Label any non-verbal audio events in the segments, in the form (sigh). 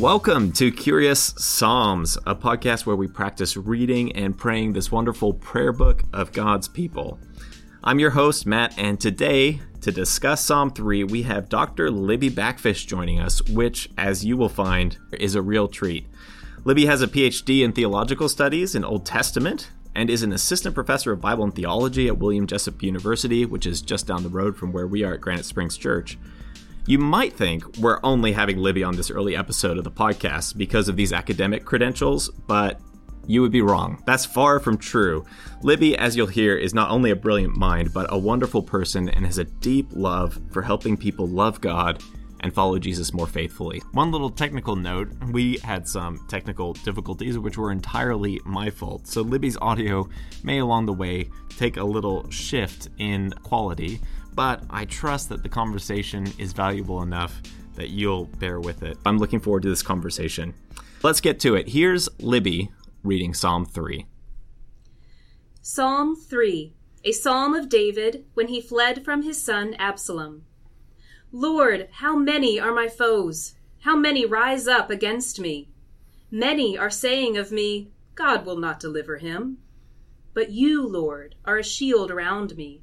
Welcome to Curious Psalms, a podcast where we practice reading and praying this wonderful prayer book of God's people. I'm your host, Matt, and today, to discuss Psalm 3, we have Dr. Libby Backfish joining us, which, as you will find, is a real treat. Libby has a PhD in theological studies in Old Testament and is an assistant professor of Bible and theology at William Jessup University, which is just down the road from where we are at Granite Springs Church. You might think we're only having Libby on this early episode of the podcast because of these academic credentials, but you would be wrong. That's far from true. Libby, as you'll hear, is not only a brilliant mind, but a wonderful person and has a deep love for helping people love God and follow Jesus more faithfully. One little technical note we had some technical difficulties, which were entirely my fault. So Libby's audio may along the way take a little shift in quality but I trust that the conversation is valuable enough that you'll bear with it. I'm looking forward to this conversation. Let's get to it. Here's Libby reading Psalm 3. Psalm 3, a psalm of David when he fled from his son Absalom. Lord, how many are my foes? How many rise up against me? Many are saying of me, God will not deliver him. But you, Lord, are a shield around me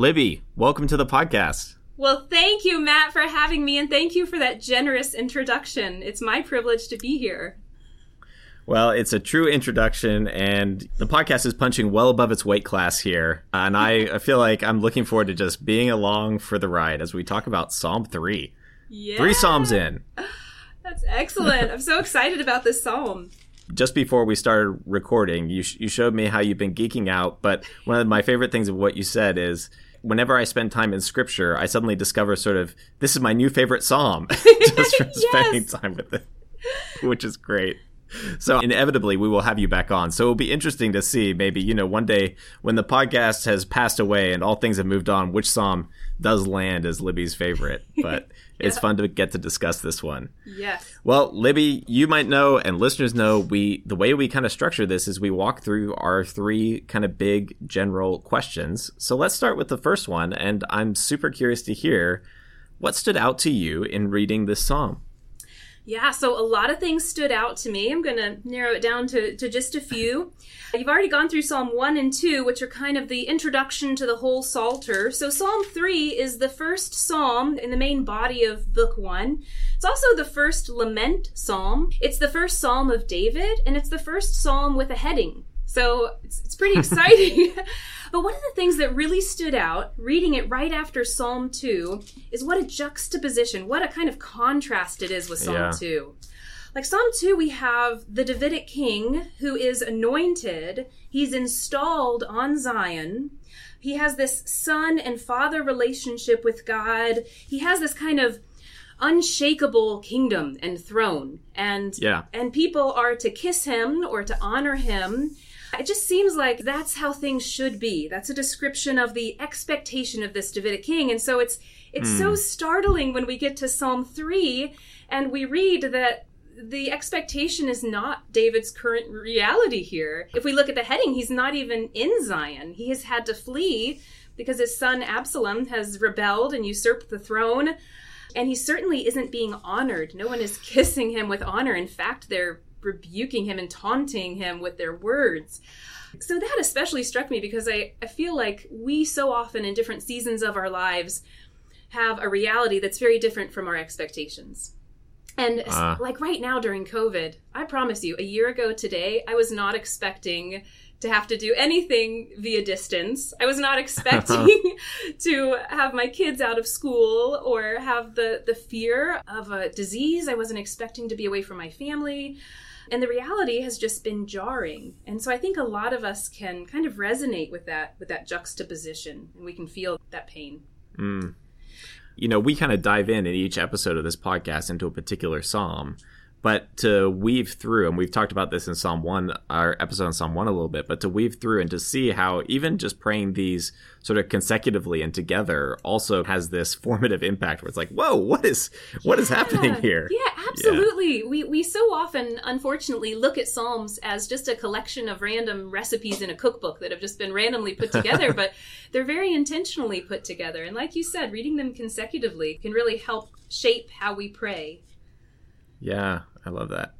Libby, welcome to the podcast. Well, thank you, Matt, for having me, and thank you for that generous introduction. It's my privilege to be here. Well, it's a true introduction, and the podcast is punching well above its weight class here. And I, I feel like I'm looking forward to just being along for the ride as we talk about Psalm 3. Yeah. Three Psalms in. That's excellent. I'm so excited about this Psalm just before we started recording, you sh- you showed me how you've been geeking out. But one of my favorite things of what you said is, whenever I spend time in Scripture, I suddenly discover sort of this is my new favorite psalm, (laughs) (laughs) just from yes. spending time with it, which is great. So inevitably we will have you back on. So it'll be interesting to see maybe, you know, one day when the podcast has passed away and all things have moved on, which psalm does land as Libby's favorite. (laughs) But yeah. it's fun to get to discuss this one. Yes. Well, Libby, you might know and listeners know we the way we kind of structure this is we walk through our three kind of big general questions. So let's start with the first one and I'm super curious to hear what stood out to you in reading this psalm. Yeah, so a lot of things stood out to me. I'm going to narrow it down to, to just a few. You've already gone through Psalm 1 and 2, which are kind of the introduction to the whole Psalter. So Psalm 3 is the first psalm in the main body of Book 1. It's also the first lament psalm. It's the first psalm of David, and it's the first psalm with a heading. So it's, it's pretty (laughs) exciting. (laughs) But one of the things that really stood out, reading it right after Psalm 2, is what a juxtaposition, what a kind of contrast it is with Psalm yeah. 2. Like Psalm 2, we have the Davidic king who is anointed, he's installed on Zion. He has this son and father relationship with God. He has this kind of unshakable kingdom and throne and yeah. and people are to kiss him or to honor him it just seems like that's how things should be. That's a description of the expectation of this Davidic king. And so it's it's mm. so hmm. startling when we get to Psalm 3 and we read that the expectation is not David's current reality here. If we look at the heading, he's not even in Zion. He has had to flee because his son Absalom has rebelled and usurped the throne. And he certainly isn't being honored. No one is (laughs) kissing him with honor. In fact, they're rebuking him and taunting him with their words. So that especially struck me because I, I feel like we so often in different seasons of our lives have a reality that's very different from our expectations. And uh. like right now during COVID, I promise you, a year ago today, I was not expecting to have to do anything via distance. I was not (laughs) expecting (laughs) to have my kids out of school or have the, the fear of a disease. I wasn't expecting to be away from my family. And the reality has just been jarring. And so I think a lot of us can kind of resonate with that with that juxtaposition and we can feel that pain. Mm. you know, we kind of dive in in each episode of this podcast into a particular psalm but to weave through and we've talked about this in psalm 1 our episode on psalm 1 a little bit but to weave through and to see how even just praying these sort of consecutively and together also has this (laughs) formative impact where it's like whoa what is what yeah. is happening here yeah absolutely yeah. we we so often unfortunately look at psalms as just a collection of random recipes in a cookbook that have just been randomly put together (laughs) but they're very intentionally put together and like you said reading them consecutively can really help shape how we pray yeah, I love that.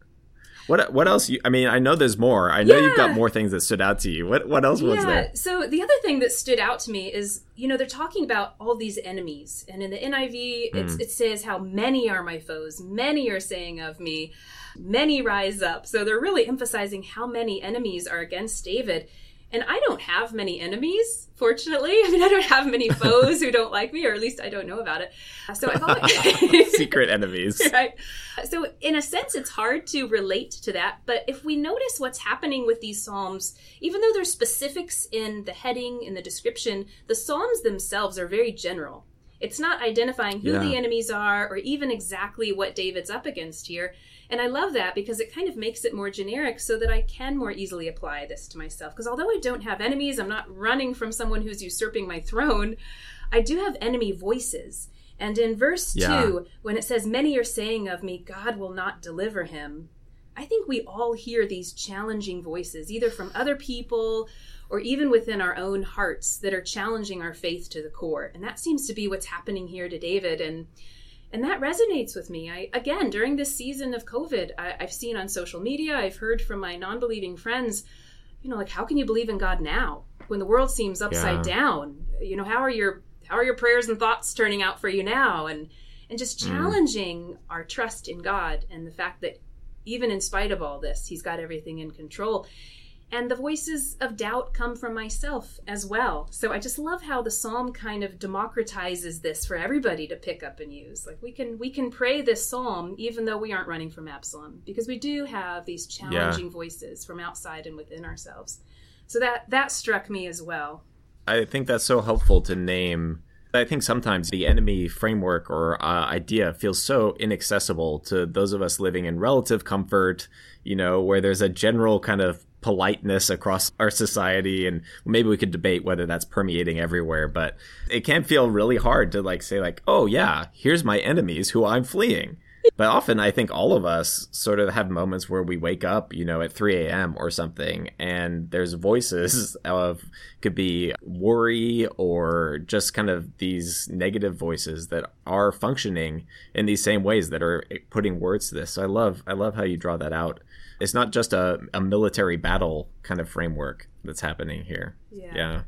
What what else? You, I mean, I know there's more. I know yeah. you've got more things that stood out to you. What what else was yeah. there? So the other thing that stood out to me is you know they're talking about all these enemies, and in the NIV mm. it says how many are my foes, many are saying of me, many rise up. So they're really emphasizing how many enemies are against David. And I don't have many enemies, fortunately. I mean, I don't have many foes who don't like me, or at least I don't know about it. So I've always (laughs) (laughs) secret enemies. Right. So in a sense, it's hard to relate to that. But if we notice what's happening with these psalms, even though there's specifics in the heading in the description, the psalms themselves are very general. It's not identifying who yeah. the enemies are or even exactly what David's up against here. And I love that because it kind of makes it more generic so that I can more easily apply this to myself. Because although I don't have enemies, I'm not running from someone who's usurping my throne, I do have enemy voices. And in verse yeah. 2, when it says, Many are saying of me, God will not deliver him, I think we all hear these challenging voices, either from other people or even within our own hearts, that are challenging our faith to the core. And that seems to be what's happening here to David. And and that resonates with me. I again during this season of COVID, I, have seen on social media, I've heard from my non-believing friends, you know, like how can you believe in God now when the world seems upside yeah. down? You know, how are your how are your prayers and thoughts turning out for you now? And and just mm. challenging mm. our trust in God and the fact that even in spite of all this, He's got everything in control and the voices of doubt come from myself as well. So I just love how the psalm kind of democratizes this for everybody to pick up and use. Like we can we can pray this psalm even though we aren't running from Absalom because we do have these challenging yeah. voices from outside and within ourselves. So that that struck me as well. I think that's so helpful to name I think sometimes the enemy framework or uh, idea feels so inaccessible to those of us living in relative comfort, you know, where there's a general kind of politeness across our society and maybe we could debate whether that's permeating everywhere but it can feel really hard to like say like oh yeah here's my enemies who i'm fleeing but often i think all of us sort of have moments where we wake up you know at 3 a.m or something and there's voices (laughs) of could be worry or just kind of these negative voices that are functioning in these same ways that are putting words to this so i love i love how you draw that out it's not just a, a military battle kind of framework that's happening here. Yeah. yeah.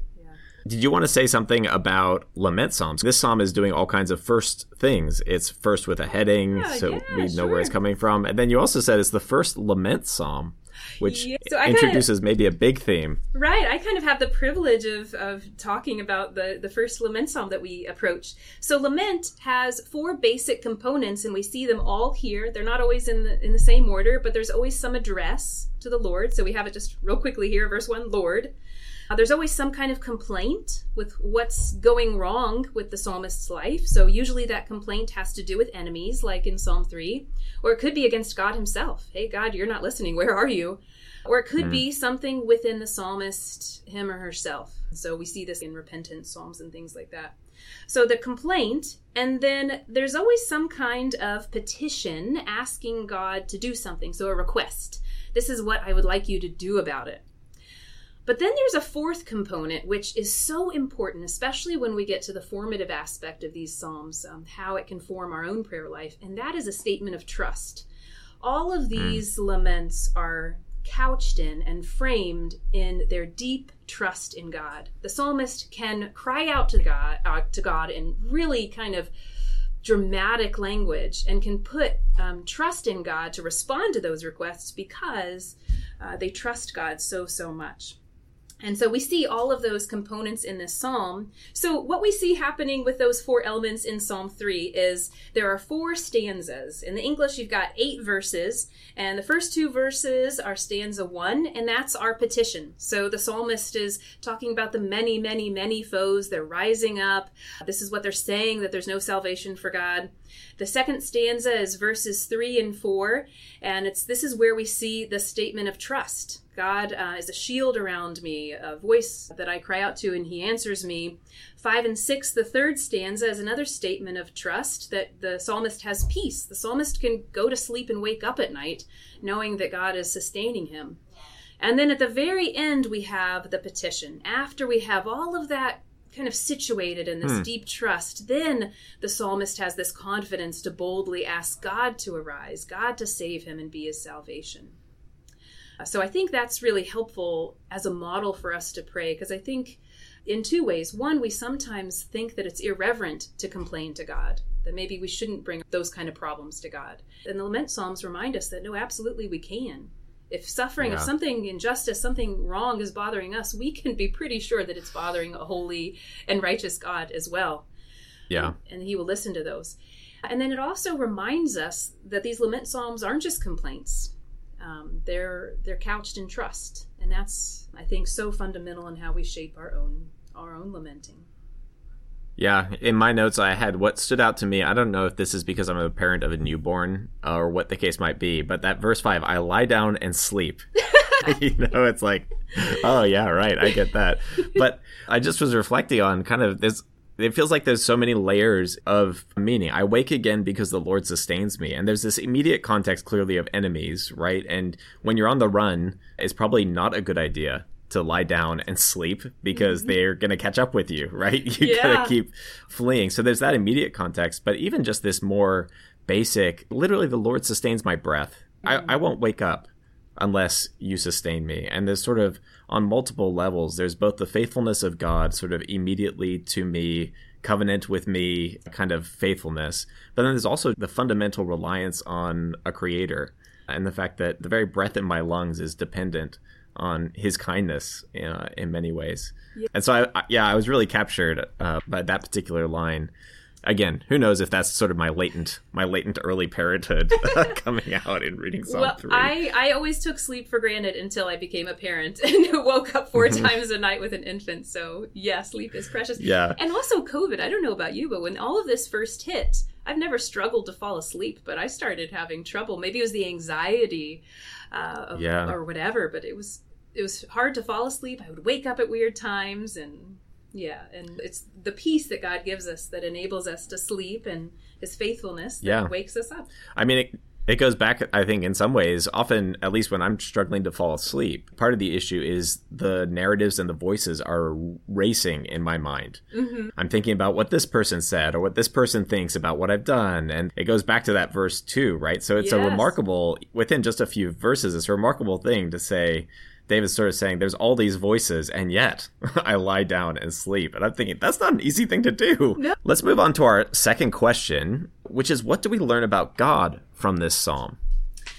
Did you want to say something about lament psalms? This psalm is doing all kinds of first things. It's first with a heading, yeah, so yeah, we know sure. where it's coming from. And then you also said it's the first lament psalm which yeah, so introduces kind of, maybe a big theme. Right. I kind of have the privilege of, of talking about the, the first lament psalm that we approach. So lament has four basic components, and we see them all here. They're not always in the in the same order, but there's always some address to the Lord. So we have it just real quickly here, verse one, Lord. Uh, there's always some kind of complaint with what's going wrong with the psalmist's life. So usually that complaint has to do with enemies, like in Psalm 3, or it could be against God himself. Hey, God, you're not listening. Where are you? Or it could mm. be something within the psalmist, him or herself. So we see this in repentance psalms and things like that. So the complaint, and then there's always some kind of petition asking God to do something. So a request. This is what I would like you to do about it. But then there's a fourth component, which is so important, especially when we get to the formative aspect of these Psalms, um, how it can form our own prayer life, and that is a statement of trust. All of hmm. these mm. laments are couched in and framed in their deep trust in God. The psalmist can cry out to God, uh, to God in really kind of dramatic language and can put um, trust in God to respond to those requests because uh, they trust God so, so much. And so we see all of those components in this psalm. So, what we see happening with those four elements in Psalm 3 is there are four stanzas. In the English, you've got eight verses, and the first two verses are stanza one, and that's our petition. So, the psalmist is talking about the many, many, many foes. They're rising up. This is what they're saying that there's no salvation for God. The second stanza is verses three and four, and it's this is where we see the statement of trust. God uh, is a shield around me, a voice that I cry out to, and He answers me. Five and six, the third stanza, is another statement of trust that the psalmist has peace. The psalmist can go to sleep and wake up at night knowing that God is sustaining him. And then at the very end, we have the petition. After we have all of that kind of situated in this hmm. deep trust, then the psalmist has this confidence to boldly ask God to arise, God to save him and be his salvation. So I think that's really helpful as a model for us to pray because I think in two ways. One, we sometimes think that it's irreverent to complain to God, that maybe we shouldn't bring those kind of problems to God. And the lament psalms remind us that no, absolutely we can. If suffering, yeah. if something injustice, something wrong is bothering us, we can be pretty sure that it's bothering a holy and righteous God as well. Yeah. And, and he will listen to those. And then it also reminds us that these lament psalms aren't just complaints. Um, they're they're couched in trust, and that's I think so fundamental in how we shape our own our own lamenting. Yeah, in my notes I had what stood out to me. I don't know if this is because I'm a parent of a newborn or what the case might be, but that verse 5, I lie down and sleep. (laughs) (laughs) you know, it's like, oh yeah, right, I get that. But I just was reflecting on kind of this it feels like there's so many layers of meaning. I wake again because the Lord sustains me. And there's this immediate context clearly of enemies, right? And when you're on the run, it's probably not a good idea to lie down and sleep because mm-hmm. they're going to catch up with you, (laughs) right? You yeah. got to keep fleeing. So there's that immediate context, but even just this more basic, literally the Lord sustains my breath. Mm-hmm. I, I won't wake up unless you sustain me. And there's sort of on multiple levels, there's both the faithfulness of God sort of immediately to me, covenant with me kind of faithfulness, but then there's also the fundamental reliance on a creator and the fact that the very breath in my lungs is dependent on his kindness uh, in many ways. Yeah. And so, I, yeah, I was really captured uh, by that particular line. Again, who knows if that's sort of my latent, my latent early parenthood (laughs) coming out in reading Psalm well, three. I, I always took sleep for granted until I became a parent (laughs) and woke up 4 mm-hmm. times a night with an infant. So yeah, sleep is precious. Yeah, and also COVID. I don't know about you, but when all of this first hit, I've never struggled to fall asleep, but I started having trouble. Maybe it was the anxiety uh, of, yeah. or whatever. But it was it was hard to fall asleep. I would wake up at weird times, and yeah, and it's the peace that God gives us that enables us to sleep, and His faithfulness that yeah. wakes us up. I mean, it, it goes back, I think, in some ways, often, at least when I'm struggling to fall asleep, part of the issue is the narratives and the voices are racing in my mind. Mm-hmm. I'm thinking about what this person said or what this person thinks about what I've done. And it goes back to that verse too, right? So it's yes. a remarkable, within just a few verses, it's a remarkable thing to say, David's sort of saying there's all these voices, and yet (laughs) I lie down and sleep. And I'm thinking that's not an easy thing to do. No. Let's move on to our second question, which is what do we learn about God from this psalm?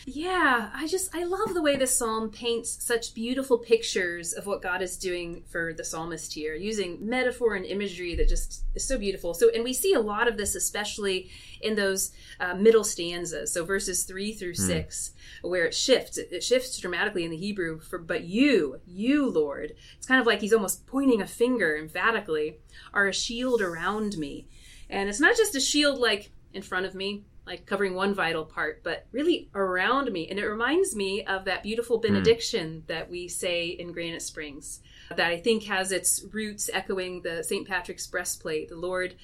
Yeah, I just I love the way this psalm paints such beautiful pictures of what God is doing for the psalmist here, using metaphor and imagery that just is so beautiful. So, and we see a lot of this, especially in those uh, middle stanzas, so verses three through mm. six, where it shifts. It, it shifts dramatically in the Hebrew. For but you, you Lord, it's kind of like he's almost pointing a finger emphatically, are a shield around me, and it's not just a shield like in front of me like covering one vital part, but really around me. And it reminds me of that beautiful hmm. benediction mm. that we say in Granite Springs, that I think has its roots echoing the St. Patrick's breastplate. The Lord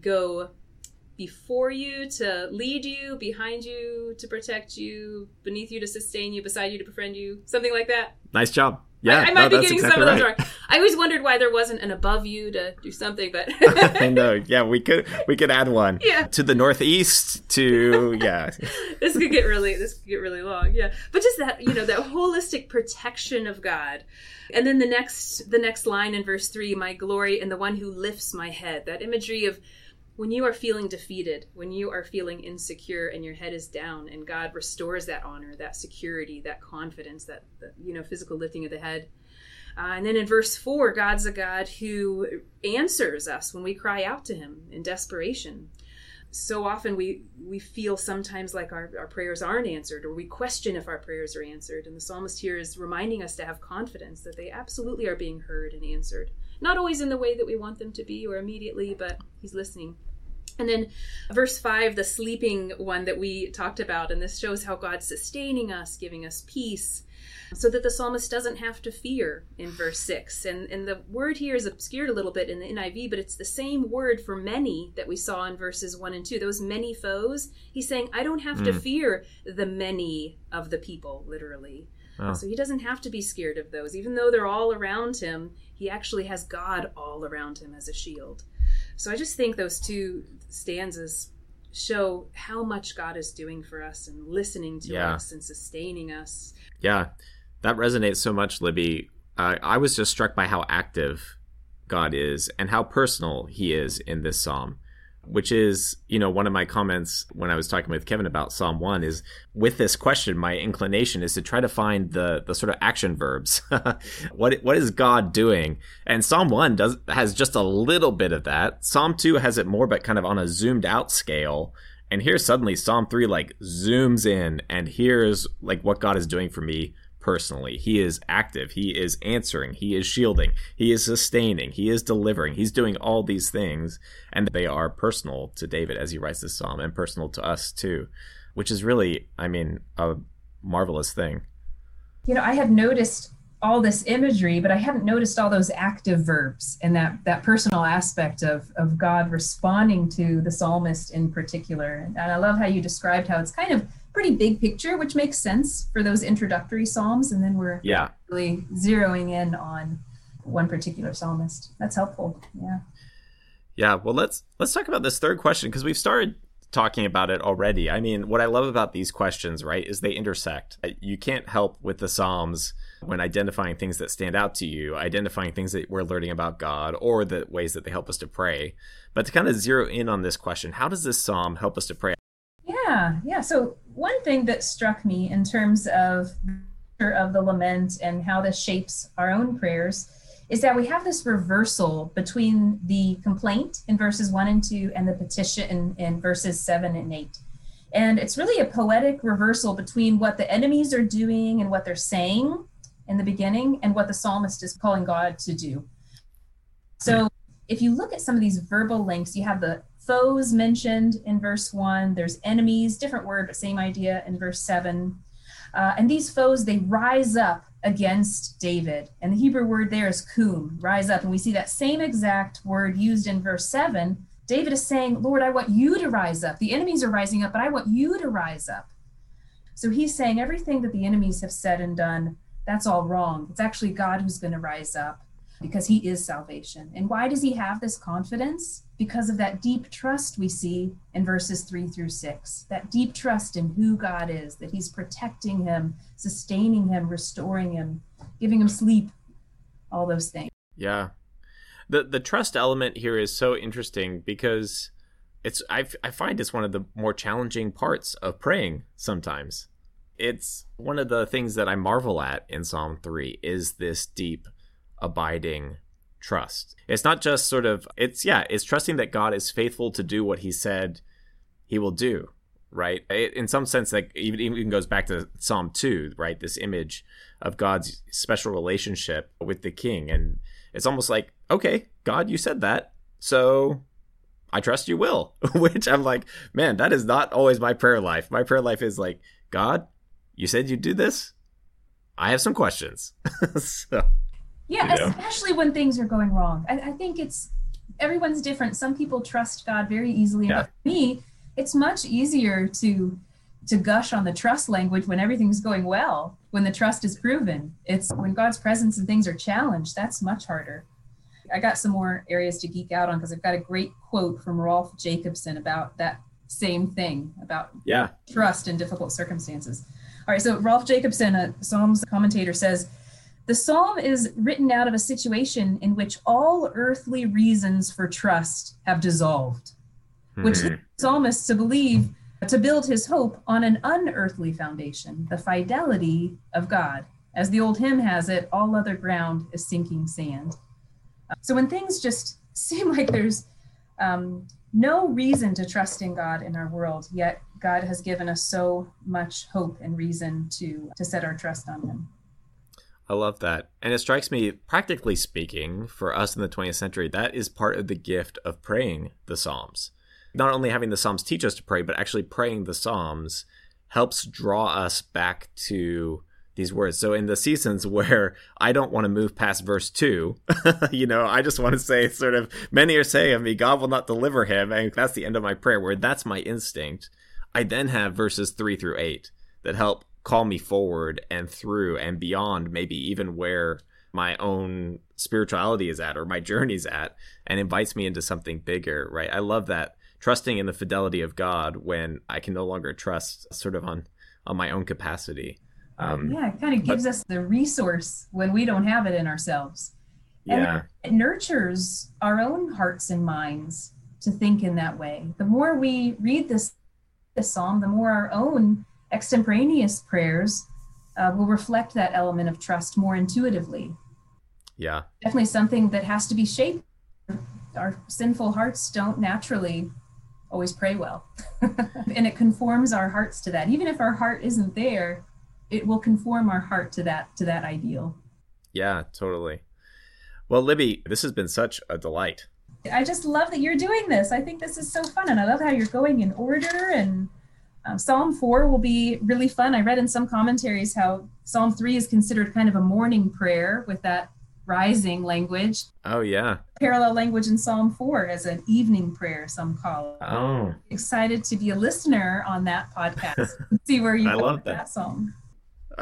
go before you to lead you, behind you to protect you, beneath you to sustain you, beside you to befriend you, something like that. Nice job. Yeah, I, I might no, be getting exactly some of those right. wrong. I always wondered why there wasn't an above you to do something, but (laughs) I know. Yeah, we could we could add one. Yeah, to the northeast. To (laughs) yeah, this could get really this could get really long. Yeah, but just that you know that holistic protection of God, and then the next the next line in verse three, my glory and the one who lifts my head. That imagery of when you are feeling defeated, when you are feeling insecure and your head is down, and God restores that honor, that security, that confidence, that, that you know physical lifting of the head. Uh, and then in verse 4, God's a God who answers us when we cry out to him in desperation. So often we, we feel sometimes like our, our prayers aren't answered, or we question if our prayers are answered. And the psalmist here is reminding us to have confidence that they absolutely are being heard and answered. Not always in the way that we want them to be or immediately, but he's listening. And then verse 5, the sleeping one that we talked about, and this shows how God's sustaining us, giving us peace, so that the psalmist doesn't have to fear in verse 6. And, and the word here is obscured a little bit in the NIV, but it's the same word for many that we saw in verses 1 and 2. Those many foes. He's saying, I don't have mm. to hmm. fear the many of the people, literally. Oh. So he doesn't have to be scared of those. Even though they're all around him, he actually has God all around him as a shield. So I just think those two stanzas show how much God is doing for us and listening to yeah. us and sustaining us. Yeah, that resonates so much, Libby. Uh, I was just struck by how active God is and how personal He is in this psalm which is, you know, one of my comments when I was talking with Kevin about Psalm 1 is with this question, my inclination is to try to find the the sort of action verbs. (laughs) what what is God doing? And Psalm 1 does has just a little bit of that. Psalm 2 has it more but kind of on a zoomed out scale. And here suddenly Psalm 3 like zooms in and here's like what God is doing for me personally. He is active. He is answering. He is shielding. He is sustaining. He is delivering. He's doing all these things, and they are personal to David as he writes this psalm, and personal to us too, which is really, I mean, a marvelous thing. You know, I had noticed all this imagery, but I hadn't noticed all those active verbs and that that personal aspect of of God responding to the psalmist in particular. And I love how you described how it's kind of pretty big picture, which makes sense for those introductory psalms. And then we're yeah. really zeroing in on one particular psalmist. That's helpful. Yeah. Yeah. Well, let's let's talk about this third question because we've started talking about it already. I mean, what I love about these questions, right, is they intersect. You can't help with the Psalms when identifying things that stand out to you, identifying things that we're learning about God, or the ways that they help us to pray. But to kind of zero in on this question, how does this Psalm help us to pray? Yeah, yeah. So one thing that struck me in terms of of the lament and how this shapes our own prayers is that we have this reversal between the complaint in verses 1 and 2 and the petition in, in verses 7 and 8. And it's really a poetic reversal between what the enemies are doing and what they're saying in the beginning and what the psalmist is calling God to do. So if you look at some of these verbal links, you have the foes mentioned in verse 1 there's enemies different word but same idea in verse 7 uh, and these foes they rise up against david. And the hebrew word there is kum rise up. And we see that same exact word used in verse 7 david is saying lord i want you to rise up. The enemies are rising up but i want you to rise up. So he's saying everything that the enemies have said and done that's all wrong. It's actually god who's going to rise up because he is salvation. And why does he have this confidence? Because of that deep trust we see in verses three through six. That deep trust in who God is, that he's protecting him, sustaining him, restoring him, giving him sleep, all those things. Yeah. The the trust element here is so interesting because it's I, I find it's one of the more challenging parts of praying sometimes. It's one of the things that I marvel at in Psalm 3 is this deep abiding trust. It's not just sort of it's yeah, it's trusting that God is faithful to do what he said he will do, right? It, in some sense like even even goes back to Psalm 2, right? This image of God's special relationship with the king and it's almost like, okay, God, you said that. So I trust you will, (laughs) which I'm like, man, that is not always my prayer life. My prayer life is like, God, you said you'd do this. I have some questions. (laughs) so yeah, especially when things are going wrong. I, I, think it's everyone's different. Some people trust God very easily, yeah. but for me, it's much easier to to gush on the trust language when everything's going well, when the trust is proven. It's when God's presence and things are challenged, that's much harder. I got some more areas to geek out on because I've got a great quote from Rolf Jacobson about that same thing about yeah trust in difficult circumstances. All right, so Rolf Jacobson, a Psalms commentator, says the psalm is written out of a situation in which all earthly reasons for trust have dissolved, mm-hmm. which leads the psalmist to believe, to build his hope on an unearthly foundation, the fidelity of God. As the old hymn has it, all other ground is sinking sand. So when things just (laughs) seem like there's um, no reason to trust in God in our world, yet God has given us so much hope and reason to to set our trust on Him. I love that. And it strikes me, practically speaking, for us in the 20th century, that is part of the gift of praying the Psalms. Not only having the Psalms teach us to pray, but actually praying the Psalms helps draw us back to these words. So in the seasons (laughs) where I don't want to move past verse two, (laughs) you know, I just want to say sort of many are saying of me, God will not deliver him, and that's the end of my prayer, where that's my instinct. I then have verses three through eight that help call me forward and through and beyond maybe even where my own spirituality is at or my journey's at and invites me into something bigger, right? I love that trusting in the fidelity of God when I can no longer trust sort of on on my own capacity. Um, yeah, it kind of gives but, us the resource when we don't have it in ourselves. And yeah. it nurtures our own hearts and minds to think in that way. The more we read this, this psalm, the more our own extemporaneous prayers uh, will reflect that element of trust more intuitively. Yeah. Definitely something that has to be shaped. Our sinful hearts don't naturally always pray well. (laughs) and it conforms our hearts to that. Even if our heart isn't there, it will conform our heart to that to that ideal. Yeah, totally. Well, Libby, this has been such a delight. I just love that you're doing this. I think this is so fun, and I love how you're going in order. And um, Psalm four will be really fun. I read in some commentaries how Psalm three is considered kind of a morning prayer with that rising language. Oh yeah. Parallel language in Psalm 4 as an evening prayer, some call it. Oh. Excited to be a listener on that podcast. (laughs) see where you I love that. that psalm.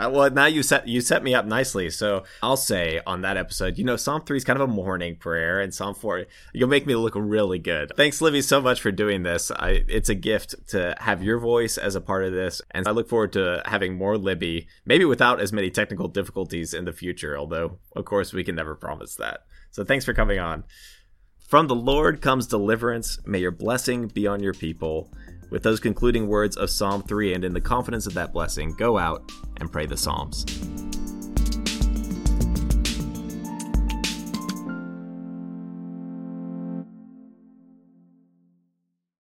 Uh, well, now you set you set me up nicely. So I'll say on that episode, you know, Psalm three is kind of a morning prayer, and Psalm four you'll make me look really good. Thanks, Libby, so much for doing this. I, it's a gift to have your voice as a part of this, and I look forward to having more Libby, maybe without as many technical difficulties in the future. Although, of course, we can never promise that. So thanks for coming on. From the Lord comes deliverance. May your blessing be on your people. With those concluding words of Psalm 3 and in the confidence of that blessing, go out and pray the Psalms.